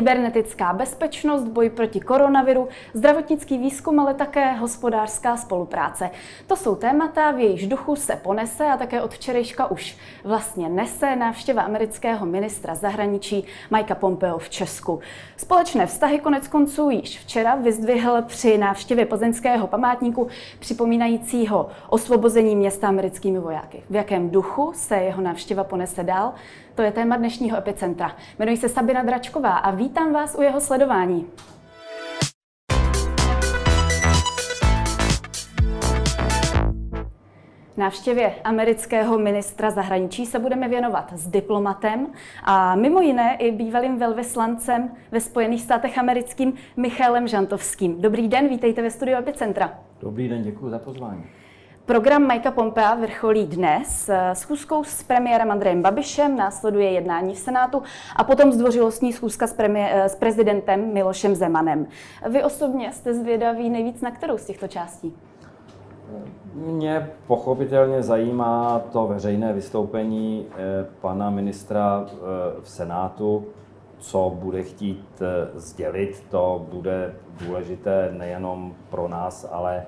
kybernetická bezpečnost, boj proti koronaviru, zdravotnický výzkum, ale také hospodářská spolupráce. To jsou témata, v jejichž duchu se ponese a také od včerejška už vlastně nese návštěva amerického ministra zahraničí Mikea Pompeo v Česku. Společné vztahy konec konců již včera vyzdvihl při návštěvě plzeňského památníku připomínajícího osvobození města americkými vojáky. V jakém duchu se jeho návštěva ponese dál, to je téma dnešního epicentra. Jmenuji se Sabina Dračková a vítám vás u jeho sledování. Návštěvě amerického ministra zahraničí se budeme věnovat s diplomatem a mimo jiné i bývalým velvyslancem ve Spojených státech americkým Michálem Žantovským. Dobrý den, vítejte ve studiu Epicentra. Dobrý den, děkuji za pozvání. Program Majka Pompea vrcholí dnes schůzkou s premiérem Andrejem Babišem, následuje jednání v Senátu a potom zdvořilostní schůzka s, premié- s prezidentem Milošem Zemanem. Vy osobně jste zvědaví nejvíc na kterou z těchto částí? Mě pochopitelně zajímá to veřejné vystoupení eh, pana ministra eh, v Senátu, co bude chtít eh, sdělit. To bude důležité nejenom pro nás, ale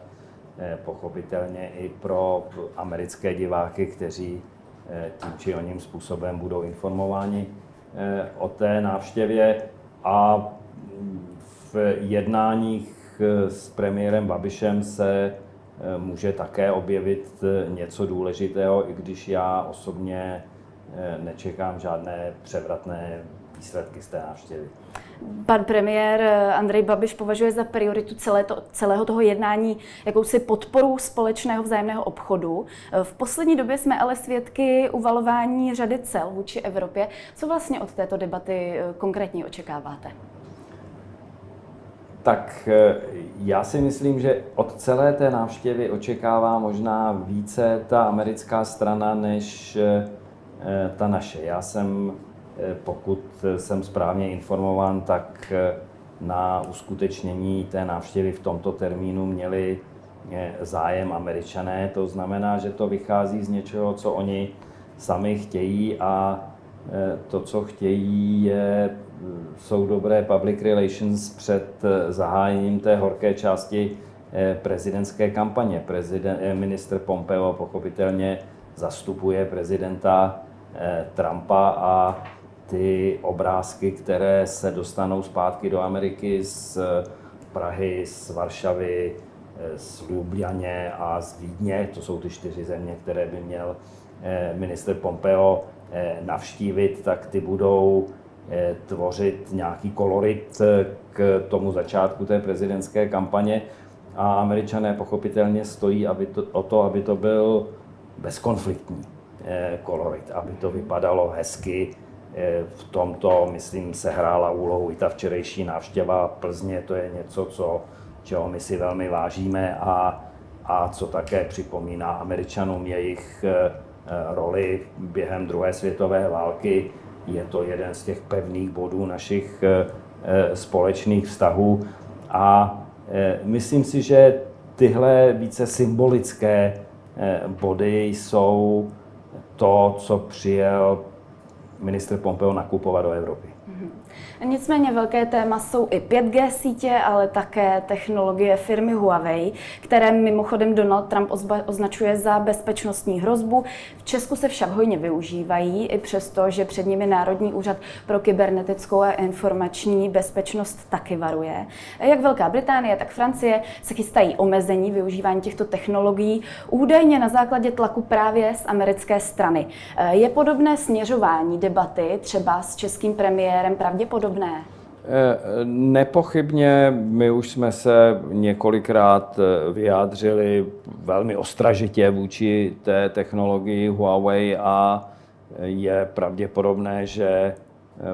pochopitelně i pro americké diváky, kteří tím či oním způsobem budou informováni o té návštěvě. A v jednáních s premiérem Babišem se Eh, může také objevit eh, něco důležitého, i když já osobně eh, nečekám žádné převratné výsledky z té návštěvy. Pan premiér Andrej Babiš považuje za prioritu celé to, celého toho jednání jakousi podporu společného vzájemného obchodu. V poslední době jsme ale svědky uvalování řady cel vůči Evropě. Co vlastně od této debaty konkrétně očekáváte? Tak eh, já si myslím, že od celé té návštěvy očekává možná více ta americká strana než eh, ta naše. Já jsem, eh, pokud jsem správně informován, tak na uskutečnění té návštěvy v tomto termínu měli zájem američané. To znamená, že to vychází z něčeho, co oni sami chtějí a to, co chtějí, je jsou dobré public relations před eh, zahájením té horké části eh, prezidentské kampaně. Prezident, eh, minister Pompeo pochopitelně zastupuje prezidenta Trumpa a ty obrázky, které se dostanou zpátky do Ameriky z Prahy, z Varšavy, z Ljubljaně a z Vídně, to jsou ty čtyři země, které by měl minister Pompeo navštívit, tak ty budou Eh, tvořit nějaký kolorit eh, k tomu začátku té prezidentské kampaně a američané pochopitelně stojí aby to, o to, aby to byl bezkonfliktní eh, kolorit, aby to vypadalo hezky. V tomto, myslím, se hrála úlohu i ta včerejší návštěva Plzně, to je něco, co, čeho my si velmi vážíme a, a co také připomíná američanům jejich roli během druhé světové války. Je to jeden z těch pevných bodů našich eh, eh, společných vztahů. A eh, myslím si, že tyhle více symbolické body jsou to, co přijel ministr Pompeo nakupovat do Evropy. Nicméně velké téma jsou i 5G sítě, ale také technologie firmy Huawei, které mimochodem Donald Trump označuje za bezpečnostní hrozbu. V Česku se však hojně využívají, i přesto, že před nimi Národní úřad pro kybernetickou a informační bezpečnost taky varuje. Jak Velká Británie, tak Francie se chystají omezení využívání těchto technologií, údajně na základě tlaku právě z americké strany. Je podobné směřování debaty třeba s českým premiérem pravděpodobné? podobné? Eh, nepochybně, my už jsme se několikrát eh, vyjádřili velmi ostražitě vůči té technologii Huawei a je pravděpodobné, že eh,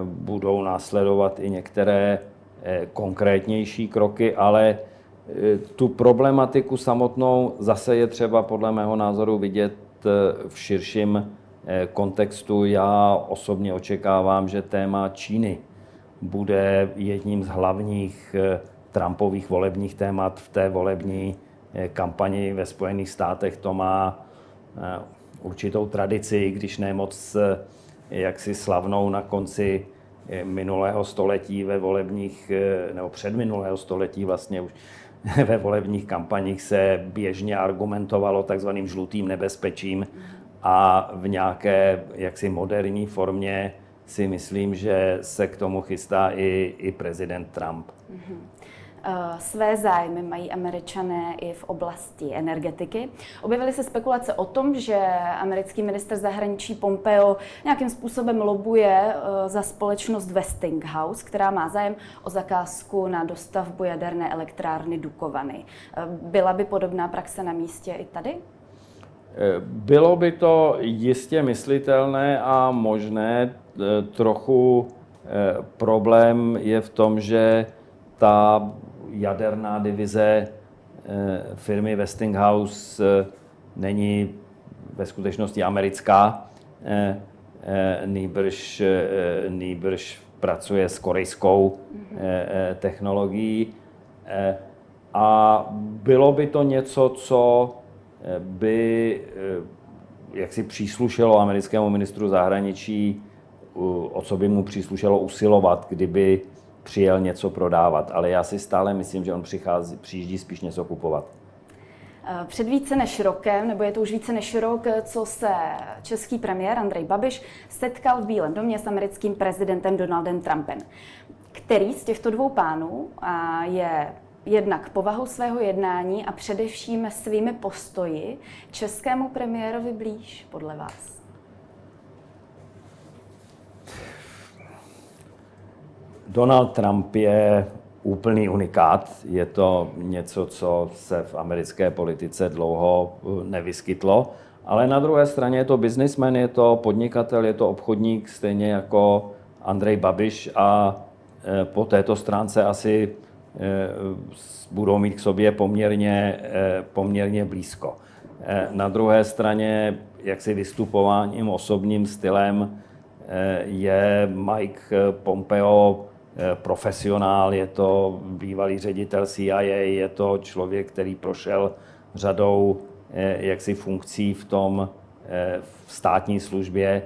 budou následovat i některé konkrétnější kroky, ale tu problematiku samotnou zase je třeba podle mého názoru vidět v širším kontextu. Já osobně očekávám, že téma Číny bude jedním z hlavních eh, Trumpových volebních témat v té volební eh, kampani ve Spojených státech. To má eh, určitou tradici, když ne moc jaksi slavnou na konci minulého století ve volebních, nebo předminulého století vlastně už ve volebních kampaních se běžně argumentovalo takzvaným žlutým nebezpečím a v nějaké jaksi moderní formě si myslím, že se k tomu chystá i, i prezident Trump. Mm-hmm. Své zájmy mají američané i v oblasti energetiky. Objevily se spekulace o tom, že americký minister zahraničí Pompeo nějakým způsobem lobuje eh, za společnost Westinghouse, která má zájem o zakázku na dostavbu jaderné elektrárny Dukovany. Eh, byla by podobná praxe na místě i tady? Bylo by to jistě myslitelné a možné. Trochu problém je v tom, že ta jaderná divize eh, firmy Westinghouse není ve skutečnosti americká, nýbrž, nýbrž pracuje s korejskou technologií. A bylo by to něco, co by jaksi příslušelo americkému ministru zahraničí, o co by mu příslušelo usilovat, kdyby přijel něco prodávat, ale já si stále myslím, že on přichází, přijíždí spíš něco kupovat. Eh, před více než rokem, nebo je to už více než rok, co se český premiér Andrej Babiš setkal v Bílém domě s americkým prezidentem Donaldem Trumpem. Který z těchto dvou pánů je jednak povahou svého jednání a především svými postoji českému premiérovi blíž, podle vás? Donald Trump je úplný unikát. Je to něco, co se v americké politice dlouho uh, nevyskytlo. Ale na druhé straně je to biznismen, je to podnikatel, je to obchodník, stejně jako Andrej Babiš a eh, po této stránce asi eh, budou mít k sobě poměrně, eh, poměrně blízko. Na druhé straně, jak si vystupováním, osobním stylem je Mike Pompeo Eh, profesionál, je to bývalý ředitel CIA, je to člověk, který prošel řadou eh, jaksi funkcí v tom eh, v státní službě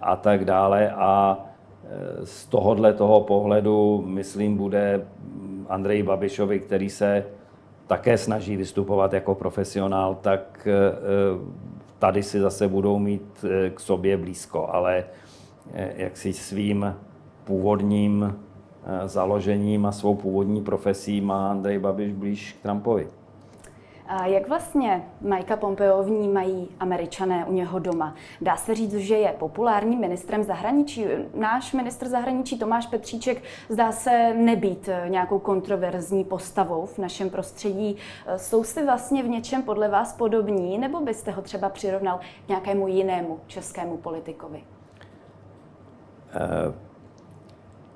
a tak dále. A z tohohle toho pohledu, myslím, bude Andrej Babišovi, který se také snaží vystupovat jako profesionál, tak tady si zase budou mít k sobě blízko, ale jak si svým původním eh, založením a svou původní profesí má Andrej Babiš blíž k Trumpovi. A jak vlastně Majka Pompeo vnímají američané u něho doma? Dá se říct, že je populárním ministrem zahraničí. Náš ministr zahraničí Tomáš Petříček zdá se nebýt nějakou kontroverzní postavou v našem prostředí. Jsou si vlastně v něčem podle vás podobní, nebo byste ho třeba přirovnal k nějakému jinému českému politikovi? Uh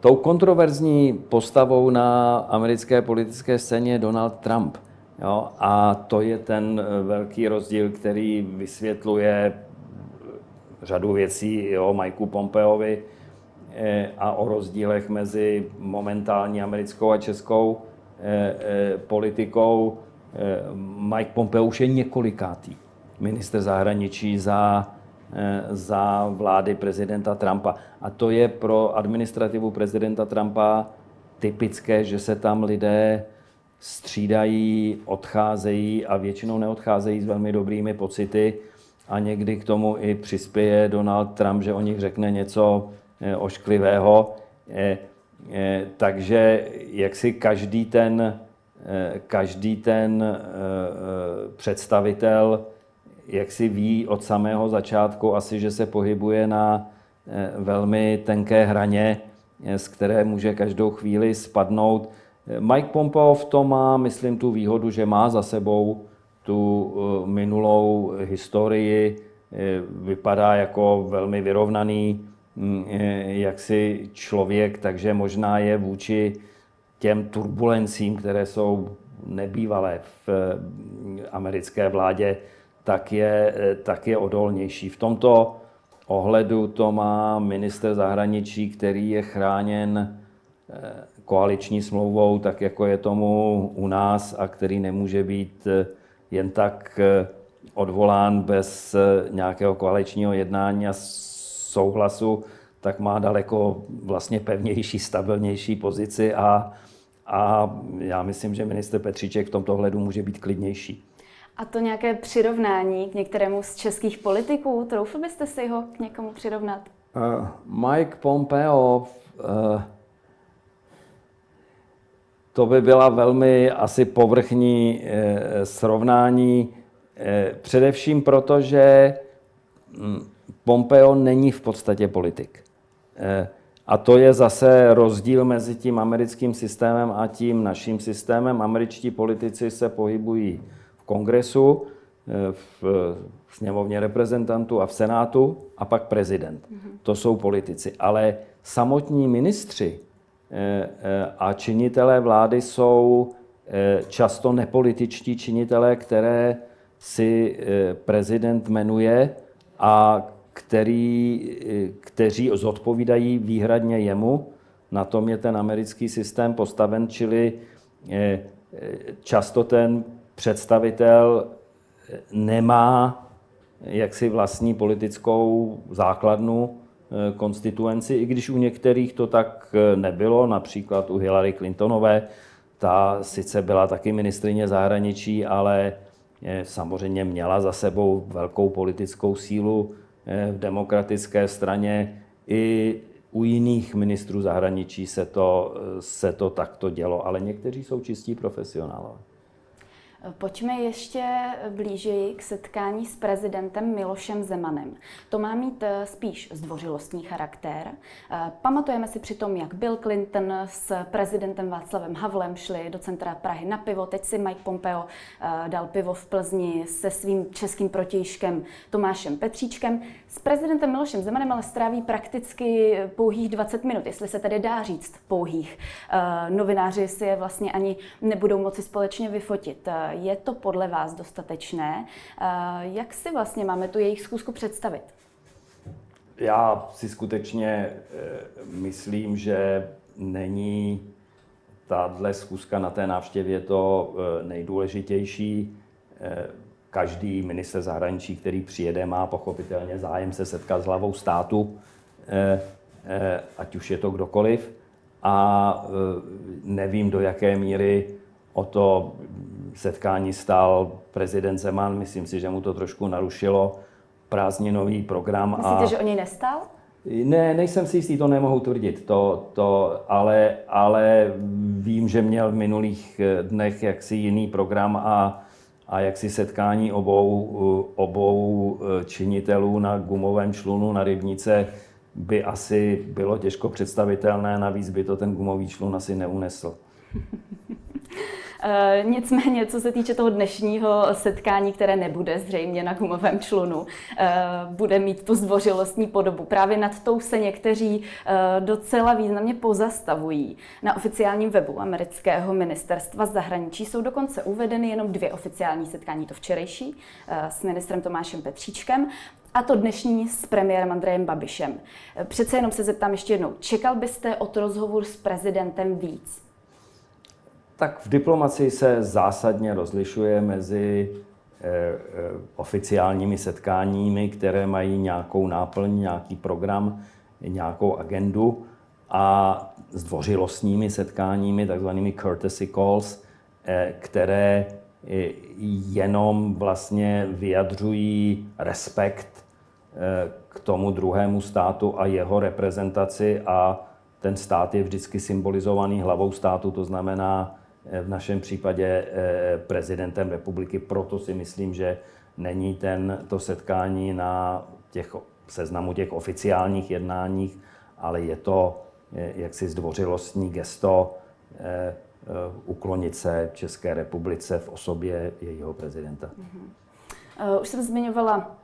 Tou kontroverzní postavou na americké politické scéně je Donald Trump. Jo? A to je ten eh, velký rozdíl, který vysvětluje řadu věcí o Mikeu Pompeovi eh, a o rozdílech mezi momentální americkou a českou eh, politikou. Mike Pompeo už je několikátý minister zahraničí za Eh, za vlády prezidenta Trumpa. A to je pro administrativu prezidenta Trumpa typické, že se tam lidé střídají, odcházejí a většinou neodcházejí s velmi dobrými pocity a někdy k tomu i přispěje Donald Trump, že o nich řekne něco eh, ošklivého. Eh, takže jak si každý ten, každý ten představitel jak si ví od samého začátku asi, že se pohybuje na eh, velmi tenké hraně, eh, z které může každou chvíli spadnout. Eh, Mike Pompeo v tom má, myslím, tu výhodu, že má za sebou tu minulou historii, vypadá jako velmi vyrovnaný mm, jaksi člověk, takže možná je vůči těm turbulencím, které jsou nebývalé v americké vládě, tak je, tak je odolnější. V tomto ohledu to má minister zahraničí, který je chráněn eh, koaliční smlouvou, tak jako je tomu u nás a který nemůže být eh, jen tak eh, odvolán bez nějakého koaličního jednání a souhlasu. tak má daleko vlastně pevnější, stabilnější pozici a, a já myslím, že minister Petříček v tomto hledu může být klidnější. A to nějaké přirovnání k některému z českých politiků, troufl byste si ho k někomu přirovnat? Uh, Mike Pompeo, uh, to by byla velmi asi povrchní uh, srovnání, uh, především proto, že um, Pompeo není v podstatě politik. Uh, a to je zase rozdíl mezi tím americkým systémem a tím naším systémem. Američtí politici se pohybují kongresu, eh, v sněmovně reprezentantů a v senátu a pak prezident. To jsou politici. Ale samotní ministři eh, eh, a činitelé vlády jsou často nepolitičtí činitelé, které si prezident jmenuje a který, kteří zodpovídají výhradně jemu. Na tom je ten americký systém postaven, čili často ten představitel nemá jaksi vlastní politickou základnu eh, konstituenci, i když u některých to tak eh, nebylo, například u Hillary Clintonové, ta sice byla taky ministrině zahraničí, ale eh, samozřejmě měla za sebou velkou politickou sílu v demokratické straně. I u jiných ministrů zahraničí se to, se to takto dělo, ale někteří jsou čistí profesionálové. Pojďme ještě blíže k setkání s prezidentem Milošem Zemanem. To má mít eh, spíš zdvořilostní charakter. Eh, pamatujeme si přitom, jak Bill Clinton s prezidentem Václavem Havlem šli do centra Prahy na pivo. Teď si Mike Pompeo eh, dal pivo v Plzni se svým českým protějškem Tomášem Petříčkem. S prezidentem Milošem Zemanem ale stráví prakticky pouhých 20 minut, jestli se tedy dá říct pouhých. Novináři si je vlastně ani nebudou moci společně vyfotit je to podle vás dostatečné? Eh, jak si vlastně máme tu jejich zkusku představit? Já si skutečně eh, myslím, že není tahle zkuska na té návštěvě to eh, nejdůležitější. Každý minister zahraničí, který přijede, má pochopitelně zájem se setkat s hlavou státu, ať už je to kdokoliv. A nevím, do jaké míry o to setkání stál prezident Zeman. Myslím si, že mu to trošku narušilo prázdninový program. Myslíte, a... že o něj nestál? Ne, nejsem si jistý, to nemohu tvrdit, to, to, ale, ale vím, že měl v minulých dnech jaksi jiný program a, a jaksi setkání obou, obou činitelů na gumovém člunu na rybnice by asi bylo těžko představitelné, navíc by to ten gumový člun asi neunesl. Eh, nicméně, co se týče toho dnešního setkání, které nebude zřejmě na gumovém člunu, eh, bude mít tu zdvořilostní podobu. Právě nad tou se někteří eh, docela významně pozastavují. Na oficiálním webu amerického ministerstva zahraničí jsou dokonce uvedeny jenom dvě oficiální setkání. To včerejší s ministrem Tomášem Petříčkem a to dnešní s premiérem Andrejem Babišem. Přece jenom se zeptám ještě jednou, čekal byste od rozhovoru s prezidentem víc? Tak v diplomacii se zásadně rozlišuje mezi eh, eh, oficiálními setkáními, které mají nějakou náplň, nějaký program, nějakou agendu a zdvořilostními setkáními, takzvanými courtesy calls, eh, které jenom vlastně vyjadřují respekt k tomu druhému státu a jeho reprezentaci a ten stát je vždycky symbolizovaný hlavou státu, to znamená v našem případě eh, prezidentem republiky. Proto si myslím, že není ten, to setkání na těch seznamu těch oficiálních jednáních, ale je to eh, jaksi zdvořilostní gesto eh, uklonit se České republice v osobě jejího prezidenta. Mm-hmm. Už jsem zmiňovala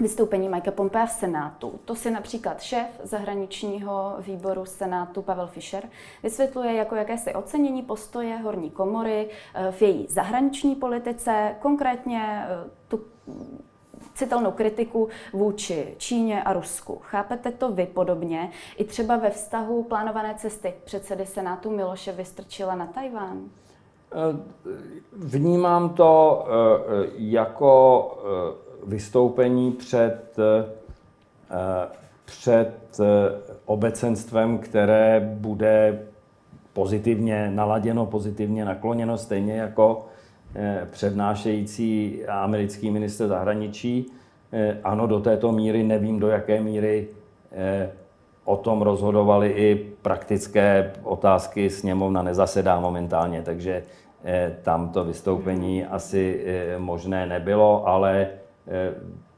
vystoupení Mikea Pompea v Senátu. To si například šéf zahraničního výboru Senátu Pavel Fischer vysvětluje jako jakési ocenění postoje horní komory eh, v její zahraniční politice, konkrétně eh, tu citelnou kritiku vůči Číně a Rusku. Chápete to vy podobně? I třeba ve vztahu plánované cesty předsedy Senátu Miloše Vystrčila na Tajván? Eh, vnímám to jako vystoupení před, eh, před obecenstvem, které bude pozitivně naladěno, pozitivně nakloněno, stejně jako přednášející americký minister zahraničí. Ano, do této míry, nevím do jaké míry o tom rozhodovaly i praktické otázky, sněmovna nezasedá momentálně, takže eh, tam to vystoupení asi eh, možné nebylo, ale eh,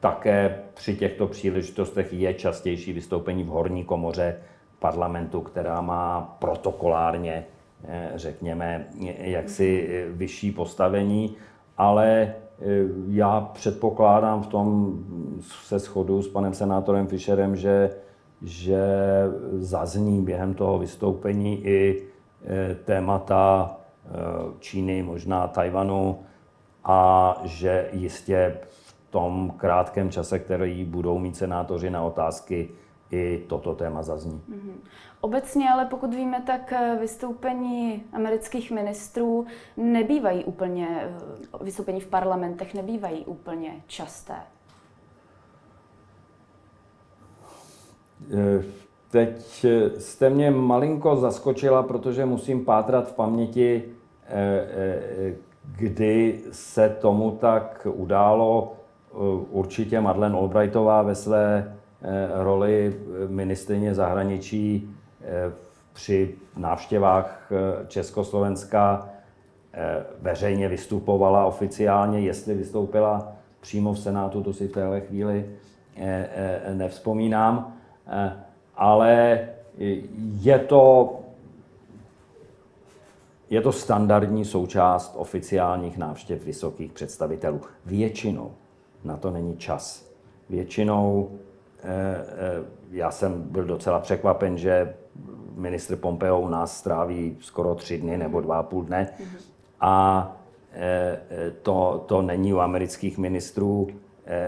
také při těchto příležitostech je častější vystoupení v horní komoře parlamentu, která má protokolárně, řekněme, jaksi vyšší postavení, ale já předpokládám v tom se shodu s panem senátorem Fischerem, že že zazní během toho vystoupení i témata Číny, možná Tajvanu a že jistě tom krátkém čase, který budou mít senátoři na otázky, i toto téma zazní. Mm-hmm. Obecně ale pokud víme, tak e, vystoupení amerických ministrů nebývají úplně, vystoupení v parlamentech nebývají úplně časté. Eh, teď jste mě malinko zaskočila, protože musím pátrat v paměti, eh, eh, kdy se tomu tak událo. Určitě Madeleine Albrightová ve své roli ministrině zahraničí při návštěvách Československa veřejně vystupovala oficiálně. Jestli vystoupila přímo v Senátu, to si v téhle chvíli nevzpomínám. Eh, ale je to, je to standardní součást oficiálních návštěv vysokých představitelů. Většinou na to není čas. Většinou eh, eh, já jsem byl docela překvapen, že ministr Pompeo u nás stráví skoro tři dny nebo dva a půl dne. A to, to není u amerických ministrů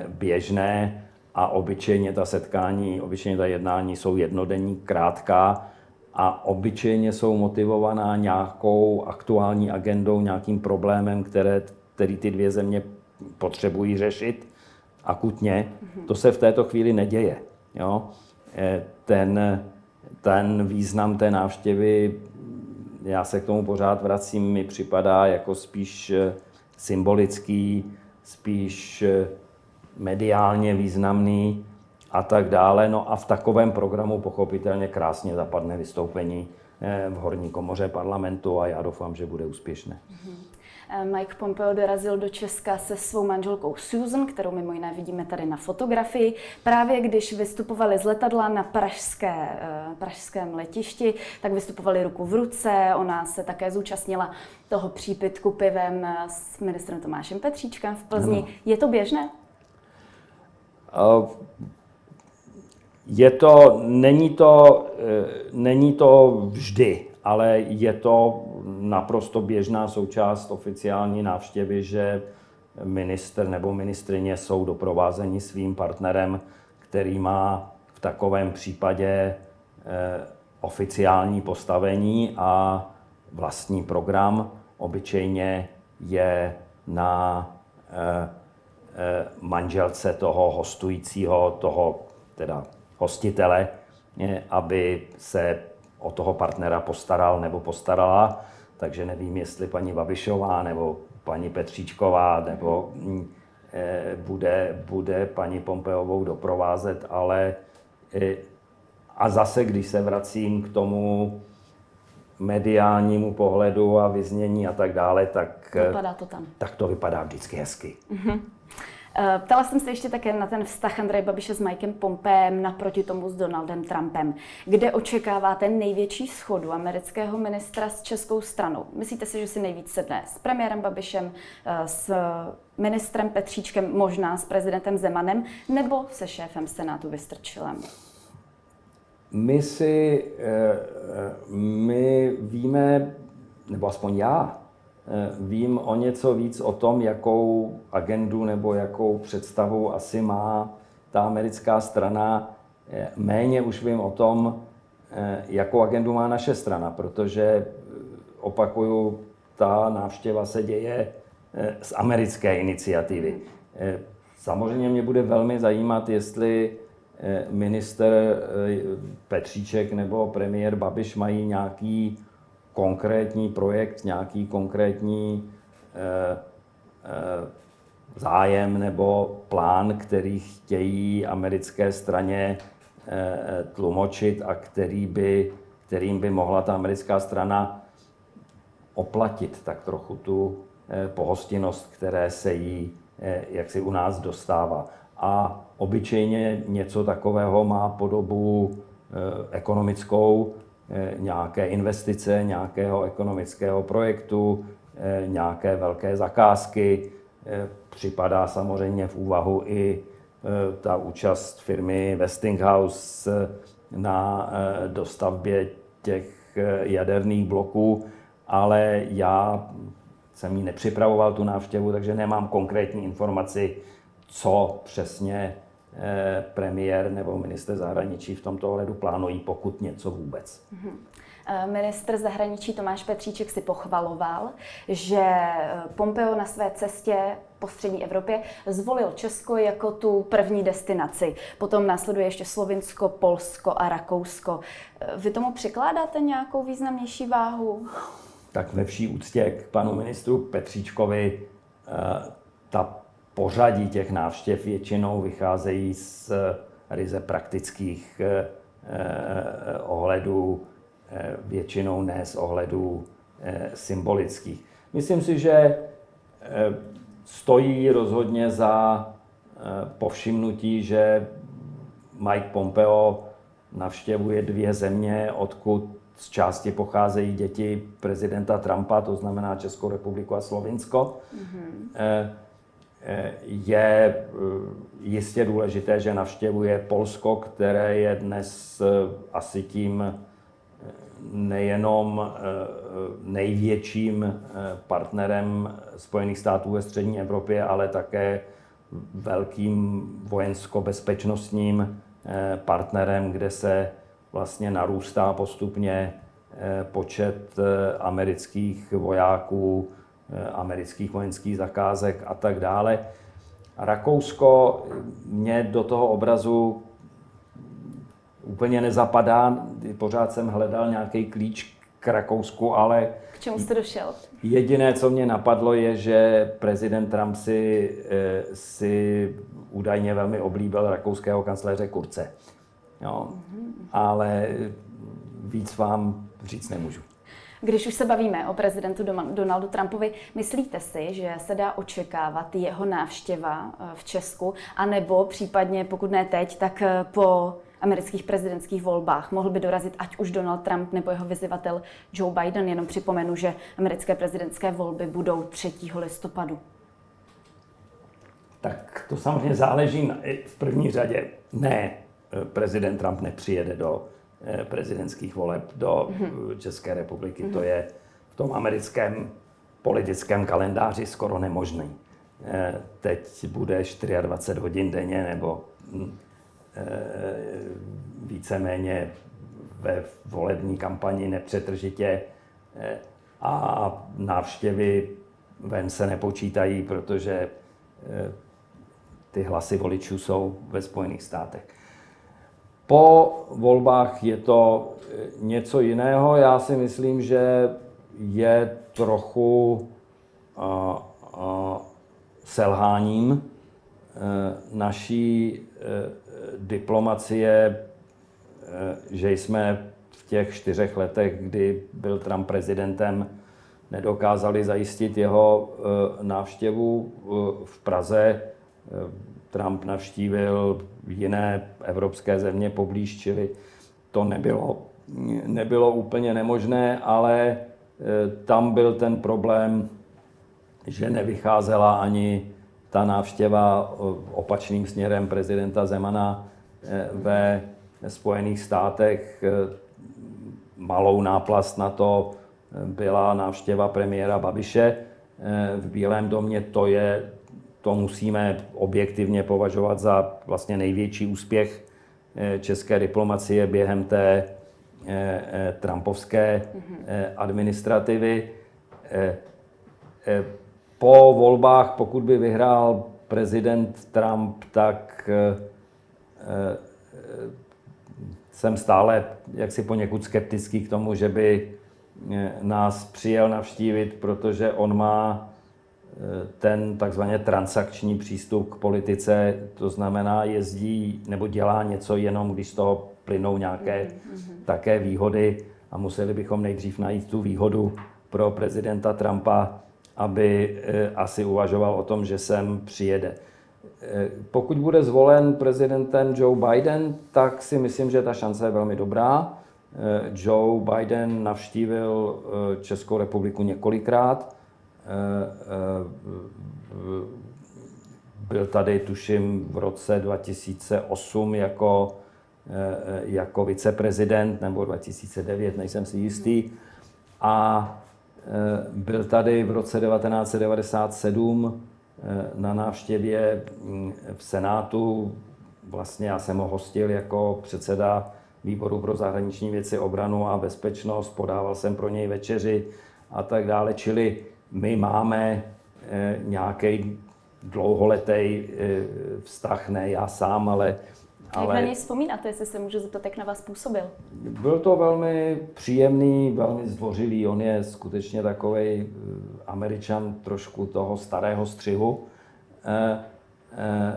běžné a obyčejně ta setkání, obyčejně ta jednání jsou jednodenní, krátká a obyčejně jsou motivovaná nějakou aktuální agendou, nějakým problémem, které, který ty dvě země potřebují řešit akutně. To se v této chvíli neděje. Jo? Eh, ten, ten význam té návštěvy, já se k tomu pořád vracím, mi připadá jako spíš eh, symbolický, spíš eh, mediálně významný a tak dále. No a v takovém programu pochopitelně krásně zapadne vystoupení v horní komoře parlamentu a já doufám, že bude úspěšné. Mm-hmm. Mike Pompeo dorazil do Česka se svou manželkou Susan, kterou mimo jiné vidíme tady na fotografii, právě když vystupovali z letadla na pražské, eh, pražském letišti, tak vystupovali ruku v ruce. Ona se také zúčastnila toho přípitku pivem s ministrem Tomášem Petříčkem v Plzni. No. Je to běžné? Je to, není to, není to vždy, ale je to naprosto běžná součást oficiální návštěvy, že minister nebo ministrině jsou doprovázeni svým partnerem, který má v takovém případě e, oficiální postavení a vlastní program. Obyčejně je na e, Eh, manželce toho hostujícího, toho teda hostitele, eh, aby se o toho partnera postaral nebo postarala. Takže nevím, jestli paní Babišová nebo paní Petříčková nebo mm, eh, bude, bude paní Pompeovou doprovázet, ale a zase, když se vracím k tomu mediálnímu pohledu a vyznění a tak dále, tak, vypadá to, tam. tak to vypadá vždycky hezky. Mm-hmm. Eh, ptala jsem se ještě také na ten vztah Andreje Babiše s Mikem Pompem naproti tomu s Donaldem Trumpem. Kde očekáváte největší schodu amerického ministra s českou stranou? Myslíte si, že si nejvíc sedne s premiérem Babišem, eh, s ministrem Petříčkem, možná s prezidentem Zemanem, nebo se šéfem Senátu Vystrčilem? My si, eh, my víme, nebo aspoň já, vím o něco víc o tom, jakou agendu nebo jakou představu asi má ta americká strana. Eh, méně už vím o tom, eh, jakou agendu má naše strana, protože opakuju, ta návštěva se děje z americké iniciativy. Samozřejmě mě bude velmi zajímat, jestli minister Petříček nebo premiér Babiš mají nějaký konkrétní projekt, nějaký konkrétní zájem nebo plán, který chtějí americké straně tlumočit a který by, kterým by mohla ta americká strana oplatit tak trochu tu eh, pohostinnost, které se jí eh, jak si u nás dostává. A obyčejně něco takového má podobu eh, ekonomickou, nějaké investice, nějakého ekonomického projektu, nějaké velké zakázky. Připadá samozřejmě v úvahu i ta účast firmy Westinghouse na dostavbě těch jaderných bloků ale já jsem ji nepřipravoval, tu návštěvu, takže nemám konkrétní informaci, co přesně eh, premiér nebo minister zahraničí v tomto ohledu plánují, pokud něco vůbec. Mm-hmm. Ministr zahraničí Tomáš Petříček si pochvaloval, že eh, Pompeo na své cestě po střední Evropě zvolil Česko jako tu první destinaci. Potom následuje ještě Slovinsko, Polsko a Rakousko. Vy tomu přikládáte nějakou významnější váhu? tak ve vší úctě k panu ministru Petříčkovi eh, ta pořadí těch návštěv většinou vycházejí z ryze praktických eh, eh, ohledů, většinou ne z ohledů symbolických. Myslím si, že stojí rozhodně za povšimnutí, že Mike Pompeo navštěvuje dvě země, odkud z části pocházejí děti prezidenta Trumpa, to znamená Českou republiku a Slovinsko. Mm-hmm. Je eh, jistě důležité, že navštěvuje Polsko, které je dnes asi tím nejenom největším partnerem Spojených států ve střední Evropě, ale také velkým vojensko-bezpečnostním partnerem, kde se vlastně narůstá postupně eh, počet eh, amerických vojáků, eh, amerických vojenských zakázek a tak dále. Rakousko mě do toho obrazu úplně nezapadá. Pořád jsem hledal nějaký klíč k Rakousku, ale... K čemu jste došel? Jediné, co mě napadlo, je, že prezident Trump si, si údajně velmi oblíbil rakouského kancléře Kurce. Jo. Ale víc vám říct nemůžu. Když už se bavíme o prezidentu Donaldu Trumpovi, myslíte si, že se dá očekávat jeho návštěva eh, v Česku, anebo případně, pokud ne teď, tak eh, po amerických prezidentských volbách mohl by dorazit ať už Donald Trump nebo jeho vyzývatel Joe Biden. Jenom připomenu, že americké prezidentské volby budou 3. listopadu. Tak to samozřejmě záleží na, v první řadě ne prezident Trump nepřijede do eh, prezidentských voleb do mm-hmm. České republiky. Mm-hmm. To je v tom americkém politickém kalendáři skoro nemožný. Eh, teď bude 24 hodin denně nebo hm, víceméně ve volební kampani nepřetržitě a návštěvy ven se nepočítají, protože ty hlasy voličů jsou ve Spojených státech. Po volbách je to eh, něco jiného. Já si myslím, že je trochu uh, uh, selháním uh, naší diplomacie, že jsme v těch čtyřech letech, kdy byl Trump prezidentem, nedokázali zajistit jeho návštěvu v Praze. Trump navštívil jiné evropské země poblíž, čili to nebylo, nebylo úplně nemožné, ale e, tam byl ten problém, že nevycházela ani ta návštěva opačným směrem prezidenta Zemana e, ve Spojených státech. E, malou náplast na to byla návštěva premiéra Babiše v Bílém domě. To je to musíme objektivně považovat za vlastně největší úspěch eh, české diplomacie během té eh, eh, trumpovské administrativy. Po volbách, pokud by vyhrál prezident Trump, tak jsem stále jaksi poněkud skeptický k tomu, že by nás přijel navštívit, protože on má ten takzvaně transakční přístup k politice, to znamená jezdí nebo dělá něco jenom, když z toho plynou nějaké mm-hmm. také výhody a museli bychom nejdřív najít tu výhodu pro prezidenta Trumpa, aby eh, asi uvažoval o tom, že sem přijede. Eh, pokud bude zvolen prezidentem Joe Biden, tak si myslím, že ta šance je velmi dobrá. Eh, Joe Biden navštívil Českou republiku několikrát. Byl tady, tuším, v roce 2008 jako, jako viceprezident, nebo 2009, nejsem si jistý. A Eh, byl tady v roce 1997 eh, na návštěvě mm, v Senátu. Vlastně já jsem ho hostil jako předseda výboru pro zahraniční věci, obranu a bezpečnost, podával jsem pro něj večeři a tak dále. Čili my máme eh, nějaký dlouholetý vztah, ne já sám, ale ale... Jak na něj vzpomínáte, jestli se můžu zeptat, jak na vás působil? Byl to velmi příjemný, velmi zdvořilý. On je skutečně takový eh, američan trošku toho starého střihu. E, e,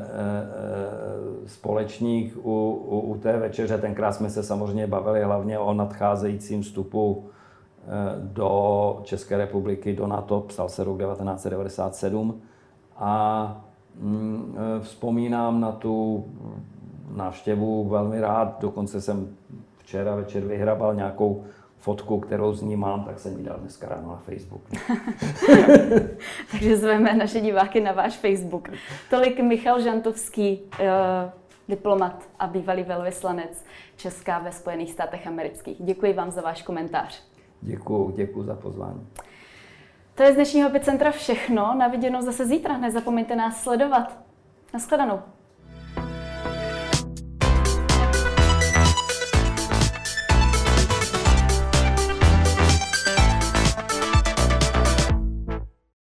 společník u, u, u té večeře, tenkrát jsme se samozřejmě bavili hlavně o nadcházejícím vstupu do České republiky, do NATO, psal se rok 1997 a mm, vzpomínám na tu návštěvu velmi rád. Dokonce jsem včera večer vyhrabal nějakou fotku, kterou z ní mám, tak jsem ji dal dneska ráno na Facebook. Takže zveme naše diváky na váš Facebook. Tolik Michal Žantovský, eh, diplomat a bývalý velvyslanec Česká ve Spojených státech amerických. Děkuji vám za váš komentář. Děkuji, děkuji za pozvání. To je z dnešního epicentra všechno. Na viděnou zase zítra. Nezapomeňte nás sledovat. Naschledanou.